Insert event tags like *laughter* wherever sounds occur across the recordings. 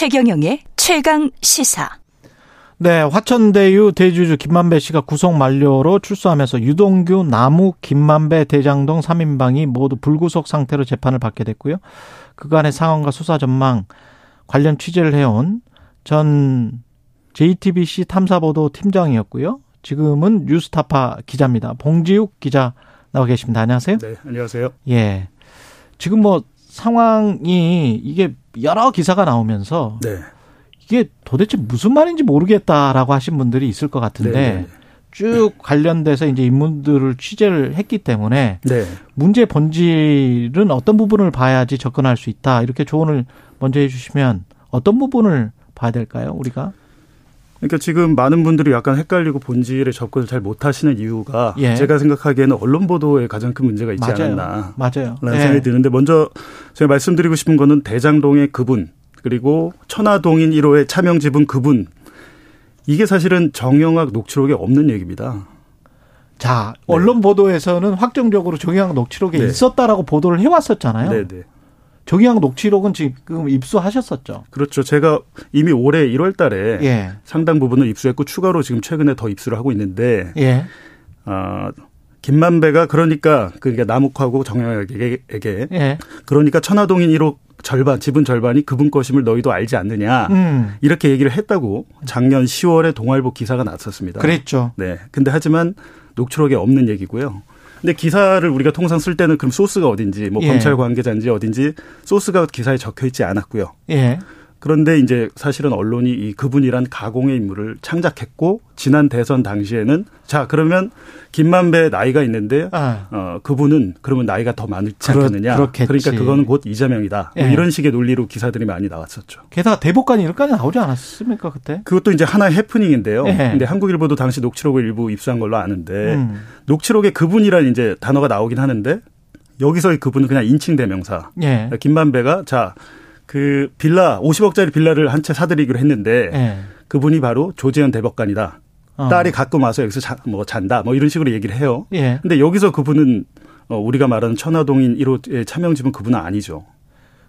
최경영의 최강 시사. 네, 화천대유 대주주 김만배 씨가 구속 만료로 출소하면서 유동규, 남욱, 김만배, 대장동 3인방이 모두 불구속 상태로 재판을 받게 됐고요. 그간의 상황과 수사 전망 관련 취재를 해온 전 JTBC 탐사보도 팀장이었고요. 지금은 뉴스타파 기자입니다. 봉지욱 기자 나와 계십니다. 안녕하세요. 네, 안녕하세요. 예. 지금 뭐 상황이 이게 여러 기사가 나오면서 네. 이게 도대체 무슨 말인지 모르겠다라고 하신 분들이 있을 것 같은데 네, 네. 쭉 관련돼서 이제 인물들을 취재를 했기 때문에 네. 문제 본질은 어떤 부분을 봐야지 접근할 수 있다 이렇게 조언을 먼저 해주시면 어떤 부분을 봐야 될까요 우리가? 그러니까 지금 많은 분들이 약간 헷갈리고 본질에 접근을 잘 못하시는 이유가 예. 제가 생각하기에는 언론 보도에 가장 큰 문제가 있지 맞아요. 않았나. 맞아요. 라는 예. 생각이 드는데 먼저 제가 말씀드리고 싶은 거는 대장동의 그분 그리고 천화동인 1호의 차명 지분 그분 이게 사실은 정영학 녹취록에 없는 얘기입니다. 자 언론 보도에서는 확정적으로 정의학 녹취록에 네. 있었다라고 보도를 해왔었잖아요. 네, 네. 정의학 녹취록은 지금 입수하셨었죠. 그렇죠. 제가 이미 올해 1월 달에 예. 상당 부분을 입수했고 추가로 지금 최근에 더 입수를 하고 있는데 예. 아 김만배가 그러니까 그러니까 남욱하고 정영학에게 예. 그러니까 천화동인 1호 절반 지분 절반이 그분 것임을 너희도 알지 않느냐 음. 이렇게 얘기를 했다고 작년 10월에 동아일보 기사가 났었습니다. 그랬죠. 네. 근데 하지만 녹취록에 없는 얘기고요. 근데 기사를 우리가 통상 쓸 때는 그럼 소스가 어딘지 뭐 예. 검찰 관계자인지 어딘지 소스가 기사에 적혀 있지 않았고요. 예. 그런데 이제 사실은 언론이 이 그분이란 가공의 인물을 창작했고 지난 대선 당시에는 자 그러면 김만배 나이가 있는데 아. 어 그분은 그러면 나이가 더 많지 그렇- 않겠느냐. 그렇겠지. 그러니까 그거는 곧 이재명이다. 뭐 예. 이런 식의 논리로 기사들이 많이 나왔었죠. 게다가 대법관 이렇게까지 나오지 않았습니까 그때? 그것도 이제 하나의 해프닝인데요. 예. 근데 한국일보도 당시 녹취록을 일부 입수한 걸로 아는데 음. 녹취록에 그분이란 이제 단어가 나오긴 하는데 여기서의 그분은 그냥 인칭 대명사. 예. 김만배가 자 그 빌라 50억짜리 빌라를 한 채 사드리기로 했는데 예. 그분이 바로 조재현 대법관이다. 어. 딸이 가끔 와서 여기서 자, 뭐 잔다. 뭐 이런 식으로 얘기를 해요. 예. 근데 여기서 그분은 어, 우리가 말하는 천화동인 1호의 차명집은 그분은 아니죠.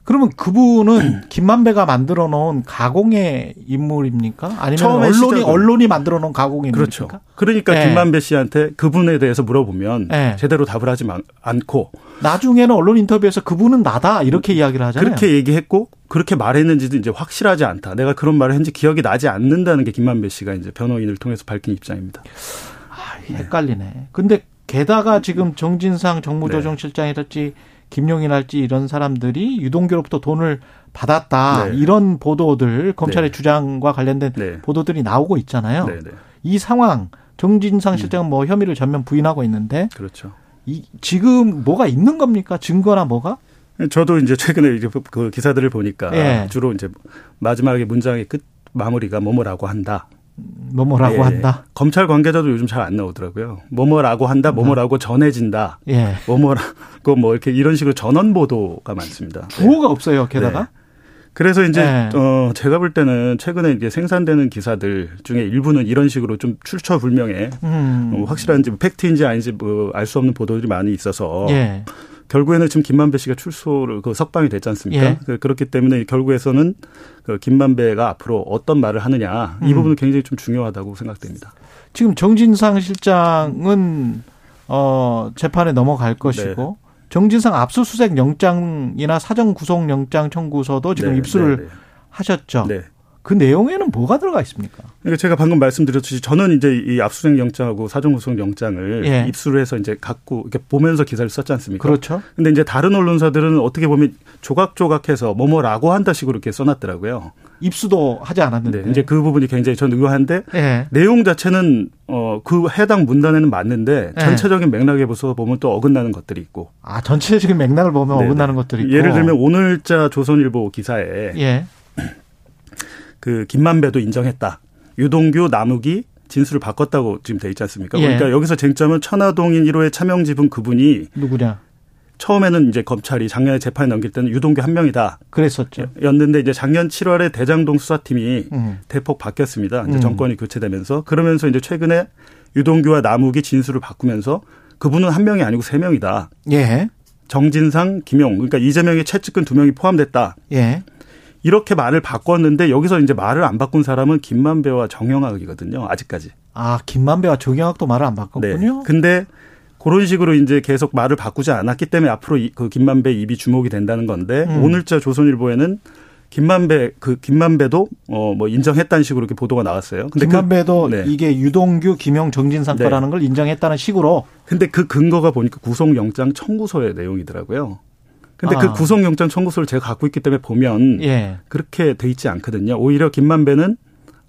그러면 그분은 *clears throat* 김만배가 만들어 놓은 가공의 인물입니까? 아니면 처음에 언론이 시작은- 언론이 만들어 놓은 가공의 그렇죠. 인물입니까? 그러니까 예. 김만배 씨한테 그분에 대해서 물어보면 예. 제대로 답을 하지 마- 않고 나중에는 언론 인터뷰에서 그분은 나다 이렇게 이야기를 하잖아요. 그렇게 얘기했고 그렇게 말했는지도 이제 확실하지 않다. 내가 그런 말을 했는지 기억이 나지 않는다는 게 김만배 씨가 이제 변호인을 통해서 밝힌 입장입니다. 아, 헷갈리네. 근데 게다가 지금 정진상 정무조정실장이랄지 김용인 할지 이런 사람들이 유동규로부터 돈을 받았다 네. 이런 보도들 검찰의 네. 주장과 관련된 네. 보도들이 나오고 있잖아요. 네, 네. 이 상황 음. 정진상 실장은 뭐 혐의를 전면 부인하고 있는데 그렇죠. 이 지금 뭐가 있는 겁니까? 증거나 뭐가? 저도 이제 최근에 이제 그 기사들을 보니까 예. 주로 이제 마지막에 문장의 끝 마무리가 뭐뭐라고 한다. 뭐뭐라고 예, 예. 한다. 검찰 관계자도 요즘 잘 안 나오더라고요. 뭐뭐라고 한다, 뭐뭐라고 전해진다, 예. 뭐뭐라고 뭐 이렇게 이런 식으로 전원 보도가 많습니다. 네. 부호가 없어요. 게다가. 그래서 이제 네. 어 제가 볼 때는 최근에 이게 생산되는 기사들 중에 일부는 이런 식으로 좀 출처 불명의 음. 어, 확실한지 팩트인지 아닌지 뭐 알 수 없는 보도들이 많이 있어서 예. 결국에는 지금 김만배 씨가 출소를 그 석방이 됐지 않습니까? 예. 그- 그렇기 때문에 결국에서는 그 김만배가 앞으로 어떤 말을 하느냐 이 음. 부분은 굉장히 좀 중요하다고 생각됩니다. 지금 정진상 실장은 어 재판에 넘어갈 것이고 정진상 압수수색 영장이나 사전 구속 영장 청구서도 지금 네, 입수를 네, 네. 하셨죠. 네. 그 내용에는 뭐가 들어가 있습니까? 그러니까 제가 방금 말씀드렸듯이 저는 이제 이 압수수색 영장하고 사전 구속 영장을 예. 입수를 해서 이제 갖고 이렇게 보면서 기사를 썼지 않습니까? 그렇죠. 근데 이제 다른 언론사들은 어떻게 보면 조각조각해서 뭐뭐라고 한다 식으로 이렇게 써놨더라고요. 입수도 하지 않았는데. 네. 이제 그 부분이 굉장히 전 의아한데 예. 내용 자체는 어그 해당 문단에는 맞는데 네. 전체적인 맥락에 보서 보면 또 어긋나는 것들이 있고. 아 전체적인 맥락을 보면 네네. 어긋나는 것들이 있고. 예를 들면 오늘자 조선일보 기사에 예. 그 김만배도 인정했다. 유동규, 남욱이 진술을 바꿨다고 지금 돼 있지 않습니까? 예. 그러니까 여기서 쟁점은 천화동인 1호의 차명 지분 그분이 누구냐? 처음에는 이제 검찰이 작년에 재판에 넘길 때는 유동규 한 명이다. 그랬었죠. 였는데 이제 작년 7월에 대장동 수사팀이 음. 대폭 바뀌었습니다. 이제 음. 정권이 교체되면서 그러면서 이제 최근에 유동규와 남욱이 진술을 바꾸면서 그분은 한 명이 아니고 세 명이다. 예. 정진상, 김용 그러니까 이재명의 최측근 두 명이 포함됐다. 예. 이렇게 말을 바꿨는데 여기서 이제 말을 안 바꾼 사람은 김만배와 정영학이거든요. 아직까지. 아, 김만배와 정영학도 말을 안 바꿨군요. 네. 근데 그런 식으로 이제 계속 말을 바꾸지 않았기 때문에 앞으로 그 김만배 입이 주목이 된다는 건데 음. 오늘자 조선일보에는 김만배 그 김만배도 어 뭐 인정했다는 식으로 이렇게 보도가 나왔어요. 근데 그 김만배도 그, 네. 이게 유동규, 김영, 정진상 네. 거라는 걸 인정했다는 식으로. 근데 그 근거가 보니까 구속영장 청구서의 내용이더라고요. 근데 그 아. 그 구속영장 청구서를 제가 갖고 있기 때문에 보면 예. 그렇게 돼 있지 않거든요. 오히려 김만배는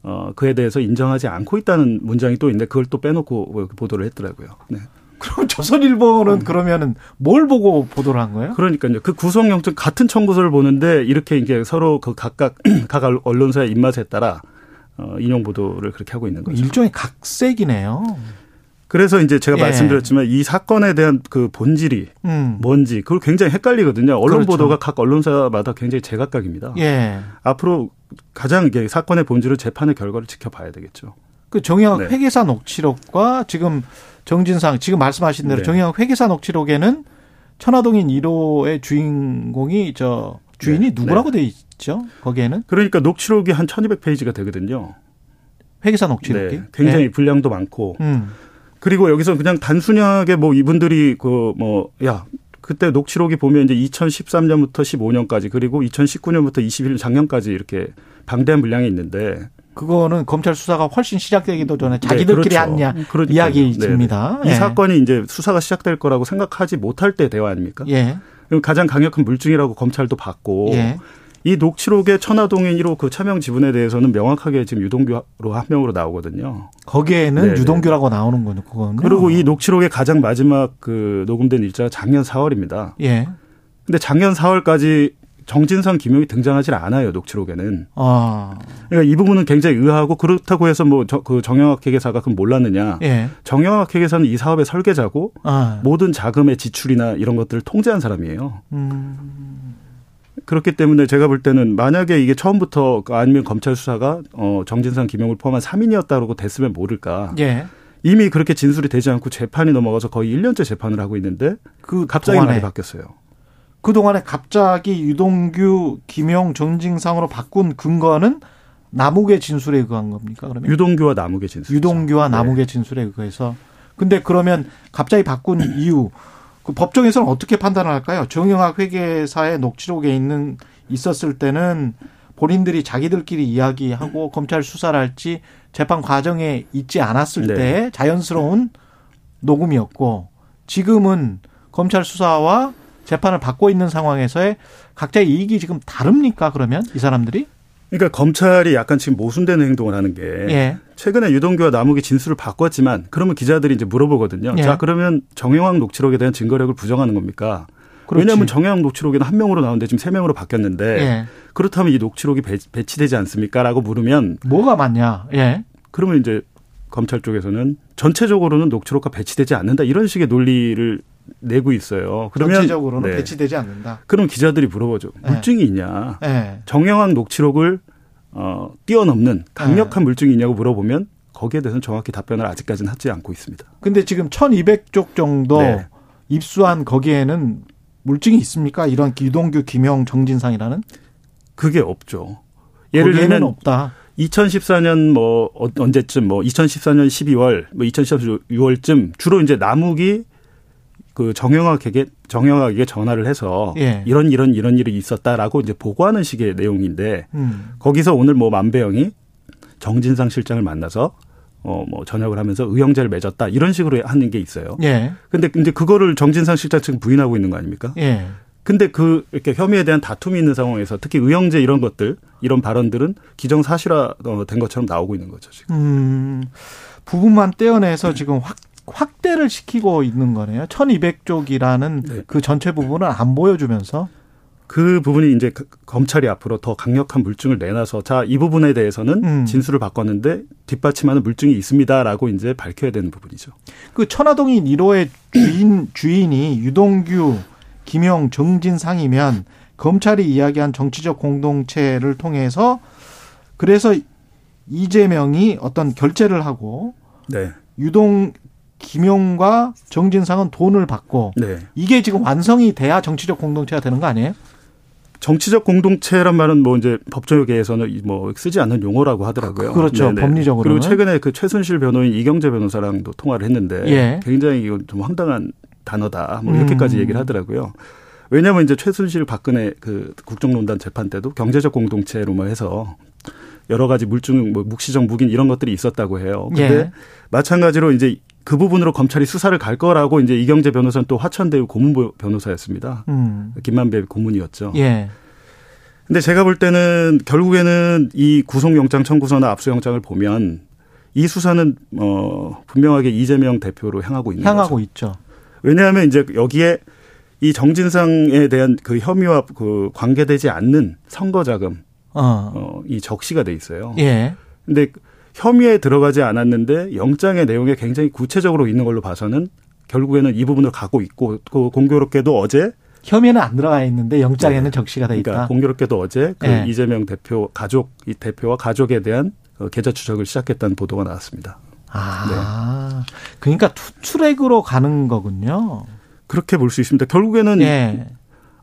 어 그에 대해서 인정하지 않고 있다는 문장이 또 있는데 그걸 또 빼놓고 보도를 했더라고요. 네. 그럼 조선일보는 음. 그러면은 뭘 보고 보도를 한 거예요? 그러니까요. 그 구속영장 같은 청구서를 보는데 이렇게 이게 서로 그 각각 *clears throat* 각 언론사의 입맛에 따라 어, 인용 보도를 그렇게 하고 있는 거죠. 일종의 각색이네요. 그래서 이제 제가 예. 말씀드렸지만 이 사건에 대한 그 본질이 음. 뭔지 그걸 굉장히 헷갈리거든요. 언론 그렇죠. 보도가 각 언론사마다 굉장히 제각각입니다. 예. 앞으로 가장 이게 사건의 본질을 재판의 결과를 지켜봐야 되겠죠. 그 정의학 네. 회계사 녹취록과 지금 정진상 지금 말씀하신 대로 네. 정의학 회계사 녹취록에는 천화동인 1호의 주인공이 저 주인이 네. 누구라고 네. 돼 있죠? 거기에는? 그러니까 녹취록이 한 1200페이지가 되거든요. 회계사 녹취록이? 네. 굉장히 네. 분량도 많고. 음. 그리고 여기서 그냥 단순하게 뭐 이분들이 그 뭐 야 그때 녹취록이 보면 이제 2013년부터 15년까지 그리고 2019년부터 21년 작년까지 이렇게 방대한 분량이 있는데 그거는 검찰 수사가 훨씬 시작되기도 전에 네, 자기들끼리 네, 그렇죠. 그러니까요. 이야기입니다. 네, 네. 이 예. 사건이 이제 수사가 시작될 거라고 생각하지 못할 때 대화 아닙니까? 예. 가장 강력한 물증이라고 검찰도 봤고 예. 이 녹취록의 천화동인 1호 그 차명 지분에 대해서는 명확하게 지금 유동규로 한 명으로 나오거든요. 거기에는 네네. 유동규라고 나오는 거죠, 그거는. 그리고 이 녹취록의 가장 마지막 그 녹음된 일자가 작년 4월입니다. 예. 근데 작년 4월까지 정진상 김용이 등장하지 않아요 녹취록에는. 아. 그러니까 이 부분은 굉장히 의아하고 그렇다고 해서 뭐그 정영학 회계사가 그럼 몰랐느냐? 예. 정영학 회계사는 이 사업의 설계자고 아. 모든 자금의 지출이나 이런 것들을 통제한 사람이에요. 음. 그렇기 때문에 제가 볼 때는 만약에 이게 처음부터 아니면 검찰 수사가 어 정진상 김용을 포함한 3인이었다고 됐으면 모를까. 예. 이미 그렇게 진술이 되지 않고 재판이 넘어가서 거의 1년째 재판을 하고 있는데 그 갑자기 말이 바뀌었어요. 그동안에 갑자기 유동규, 김용, 정진상으로 바꾼 근거는 남욱의 진술에 의한 겁니까? 그러면 유동규와 남욱의 진술. 유동규와 네. 남욱의 진술에 의해서. 근데 그러면 갑자기 바꾼 이유 그 법정에서는 어떻게 판단을 할까요? 정영학 회계사의 녹취록에 있는 있었을 때는 본인들이 자기들끼리 이야기하고 검찰 수사를 할지 재판 과정에 있지 않았을 네. 때 자연스러운 녹음이었고 지금은 검찰 수사와 재판을 받고 있는 상황에서의 각자의 이익이 지금 다릅니까? 그러면 이 사람들이? 그러니까 검찰이 약간 지금 모순되는 행동을 하는 게 예. 최근에 유동규와 남욱이 진술을 바꿨지만 그러면 기자들이 이제 물어보거든요. 예. 자 그러면 정영학 녹취록에 대한 증거력을 부정하는 겁니까? 그렇지. 왜냐하면 정영학 녹취록에는 한 명으로 나오는데 지금 세 명으로 바뀌었는데 예. 그렇다면 이 녹취록이 배 치되지 않습니까?라고 물으면 뭐가 맞냐? 예. 그러면 이제 검찰 쪽에서는 전체적으로는 녹취록과 배치되지 않는다 이런 식의 논리를 내고 있어요. 그러면 전체적으로는 네. 배치되지 않는다. 그럼 기자들이 물어보죠. 네. 물증이 있냐? 네. 정영학 녹취록을 어, 뛰어넘는 강력한 네. 물증이 있냐고 물어보면 거기에 대해서는 정확히 답변을 아직까지는 하지 않고 있습니다. 근데 지금 1200쪽 정도 네. 입수한 거기에는 물증이 있습니까? 이런 기동규, 김영, 정진상이라는? 그게 없죠. 예를 들면 없다. 2014년 뭐 어, 언제쯤 뭐 2014년 12월 뭐 2014년 6월쯤 주로 이제 남욱이 그 정영학에게 정영학에게 전화를 해서 예. 이런 이런 이런 일이 있었다라고 이제 보고하는 식의 내용인데 음. 거기서 오늘 뭐 만배영이 정진상 실장을 만나서 어뭐 전역을 하면서 의형제를 맺었다 이런 식으로 하는 게 있어요. 예. 근데 이제 그거를 정진상 실장 측 부인하고 있는 거 아닙니까? 예. 근데 그 이렇게 혐의에 대한 다툼이 있는 상황에서 특히 의형제 이런 것들 이런 발언들은 기정사실화 된 것처럼 나오고 있는 거죠 지금. 음, 부분만 떼어내서 지금 확 확대를 시키고 있는 거네요. 1200쪽이라는 네. 그 전체 부분을 안 보여주면서 그 부분이 이제 그 검찰이 앞으로 더 강력한 물증을 내놔서 자, 이 부분에 대해서는 음. 진술을 바꿨는데 뒷받침하는 물증이 있습니다라고 이제 밝혀야 되는 부분이죠. 그 천화동인 1호의 주인 주인이 유동규, 김용, 정진상이면 검찰이 이야기한 정치적 공동체를 통해서 그래서 이재명이 어떤 결제를 하고 네. 유동 김용과 정진상은 돈을 받고 네. 이게 지금 완성이 돼야 정치적 공동체가 되는 거 아니에요? 정치적 공동체란 말은 뭐 이제 법조계에서는 뭐 쓰지 않는 용어라고 하더라고요. 그렇죠. 네네. 법리적으로. 그리고 최근에 그 최순실 변호인 이경재 변호사랑도 통화를 했는데 예. 굉장히 이건 좀 황당한 단어다. 뭐 이렇게까지 음. 얘기를 하더라고요. 왜냐하면 이제 최순실 박근혜 그 국정농단 재판 때도 경제적 공동체로만 해서 여러 가지 물증, 뭐 묵시적 묵인 이런 것들이 있었다고 해요. 근데 예. 마찬가지로 이제 그 부분으로 검찰이 수사를 갈 거라고 이제 이경재 변호사는 또 화천대유 고문 변호사였습니다. 음. 김만배 고문이었죠. 예. 근데 제가 볼 때는 결국에는 이 구속영장 청구서나 압수영장을 보면 이 수사는 어 분명하게 이재명 대표로 향하고 있는 향하고 거죠. 있죠. 왜냐하면 이제 여기에 이 정진상에 대한 그 혐의와 그 관계되지 않는 선거 자금 어. 어, 이 적시가 돼 있어요. 예. 근데 혐의에 들어가지 않았는데 영장의 내용에 굉장히 구체적으로 있는 걸로 봐서는 결국에는 이 부분을 가고 있고 그 공교롭게도 어제 혐의는 안 들어가 있는데 영장에는 네. 적시가 돼 있다. 그러니까 공교롭게도 어제 그 네. 이재명 대표 가족 이 대표와 가족에 대한 어, 계좌 추적을 시작했다는 보도가 나왔습니다. 아, 네. 그러니까 투트랙으로 가는 거군요. 그렇게 볼 수 있습니다. 결국에는 네.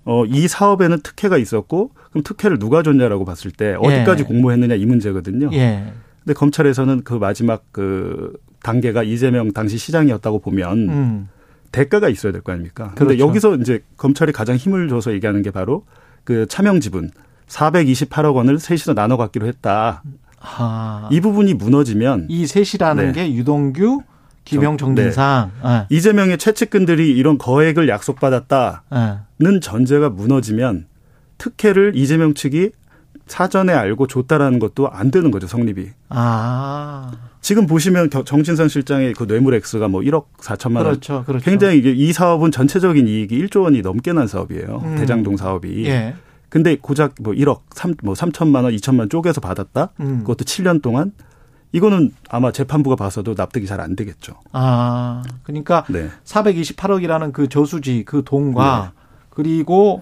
어, 이 사업에는 특혜가 있었고 그럼 특혜를 누가 줬냐라고 봤을 때 어디까지 예. 공모했느냐 이 문제거든요. 예. 근데 검찰에서는 그 마지막 그 단계가 이재명 당시 시장이었다고 보면 음. 대가가 있어야 될 거 아닙니까? 그런데 그렇죠. 여기서 이제 검찰이 가장 힘을 줘서 얘기하는 게 바로 그 차명 지분 428억 원을 셋이서 나눠 갖기로 했다. 아. 이 부분이 무너지면 이 셋이라는 네. 게 유동규, 김영 정진상, 네. 네. 이재명의 최측근들이 이런 거액을 약속받았다는 네. 전제가 무너지면 특혜를 이재명 측이 사전에 알고 줬다라는 것도 안 되는 거죠 성립이. 아. 지금 보시면 정진상 실장의 그 뇌물 액수가 뭐 1억 4천만 원. 그렇죠, 그렇죠. 굉장히 이게 이 사업은 전체적인 이익이 1조 원이 넘게 난 사업이에요. 음. 대장동 사업이. 예. 근데 고작 뭐 1억 3, 뭐 3천만 원, 2천만 원 쪼개서 받았다. 음. 그것도 7년 동안. 이거는 아마 재판부가 봐서도 납득이 잘 안 되겠죠. 아, 그러니까 네. 428억이라는 그 저수지 그 돈과 네. 그리고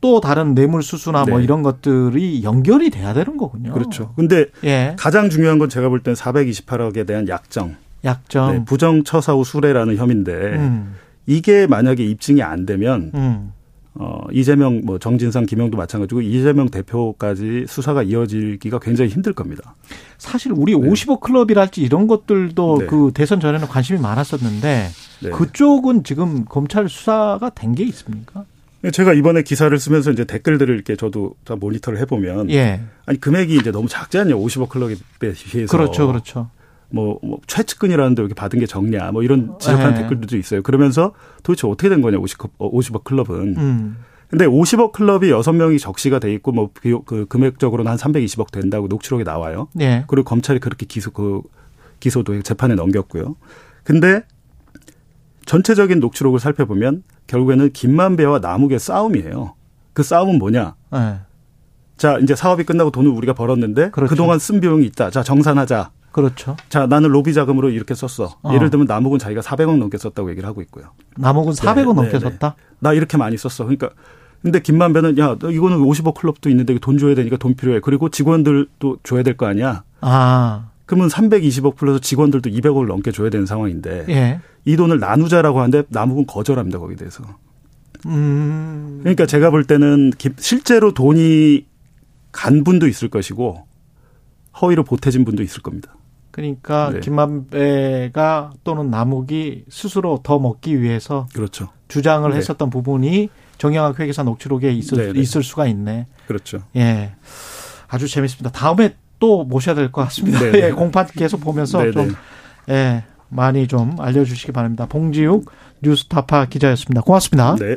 또 다른 뇌물 수수나 뭐 네. 뭐 이런 것들이 연결이 돼야 되는 거군요. 그렇죠. 근데 예. 가장 중요한 건 제가 볼 때는 428억에 대한 약정. 약정. 네, 부정처사후 수뢰라는 혐의인데 음. 이게 만약에 입증이 안 되면 음. 어, 이재명, 뭐, 정진상, 김영도 마찬가지고 이재명 대표까지 수사가 이어지기가 굉장히 힘들 겁니다. 사실 우리 네. 50억 클럽이랄지 이런 것들도 네. 그 대선 전에는 관심이 많았었는데 네. 그쪽은 지금 검찰 수사가 된 게 있습니까? 제가 이번에 기사를 쓰면서 이제 댓글들을 이렇게 저도 모니터를 해보면 예. 아니 금액이 이제 너무 작지 않냐 50억 클럽에 비해서 그렇죠, 그렇죠. 뭐, 뭐 최측근이라는데 이렇게 받은 게 적냐 뭐 이런 지적하는 예. 댓글들도 있어요. 그러면서 도대체 어떻게 된 거냐 50억, 50억 클럽은. 음. 근데 50억 클럽이 6명이 적시가 돼 있고 뭐 그 금액적으로는 한 320억 된다고 녹취록에 나와요. 예. 그리고 검찰이 그렇게 기소 그 기소도 재판에 넘겼고요. 근데 전체적인 녹취록을 살펴보면 결국에는 김만배와 남욱의 싸움이에요. 그 싸움은 뭐냐? 네. 자, 이제 사업이 끝나고 돈을 우리가 벌었는데 그렇죠. 그동안 쓴 비용이 있다. 자, 정산하자. 그렇죠. 자, 나는 로비 자금으로 이렇게 썼어. 어. 예를 들면 남욱은 자기가 400억 넘게 썼다고 얘기를 하고 있고요. 남욱은 400억 네, 넘게 네, 네, 썼다? 나 이렇게 많이 썼어. 그러니까 근데 김만배는 야, 이거는 50억 클럽도 있는데 돈 줘야 되니까 돈 필요해. 그리고 직원들도 줘야 될 거 아니야. 아. 그러면 320억 플러스 직원들도 200억을 넘게 줘야 되는 상황인데 예. 이 돈을 나누자라고 하는데 남욱은 거절합니다 거기에 대해서. 음. 그러니까 제가 볼 때는 실제로 돈이 간 분도 있을 것이고 허위로 보태진 분도 있을 겁니다. 그러니까 네. 김만배가 또는 남욱이 스스로 더 먹기 위해서 그렇죠. 주장을 네. 했었던 부분이 정영학 회계사 녹취록에 있을, 네, 네. 있을 수가 있네. 그렇죠. 예. 아주 재밌습니다. 다음에 또 모셔야 될 것 같습니다. 네, 네. *laughs* 예, 공판 계속 보면서. 좀, 예, 많이 좀 알려주시기 바랍니다. 봉지욱 뉴스타파 기자였습니다. 고맙습니다. 네.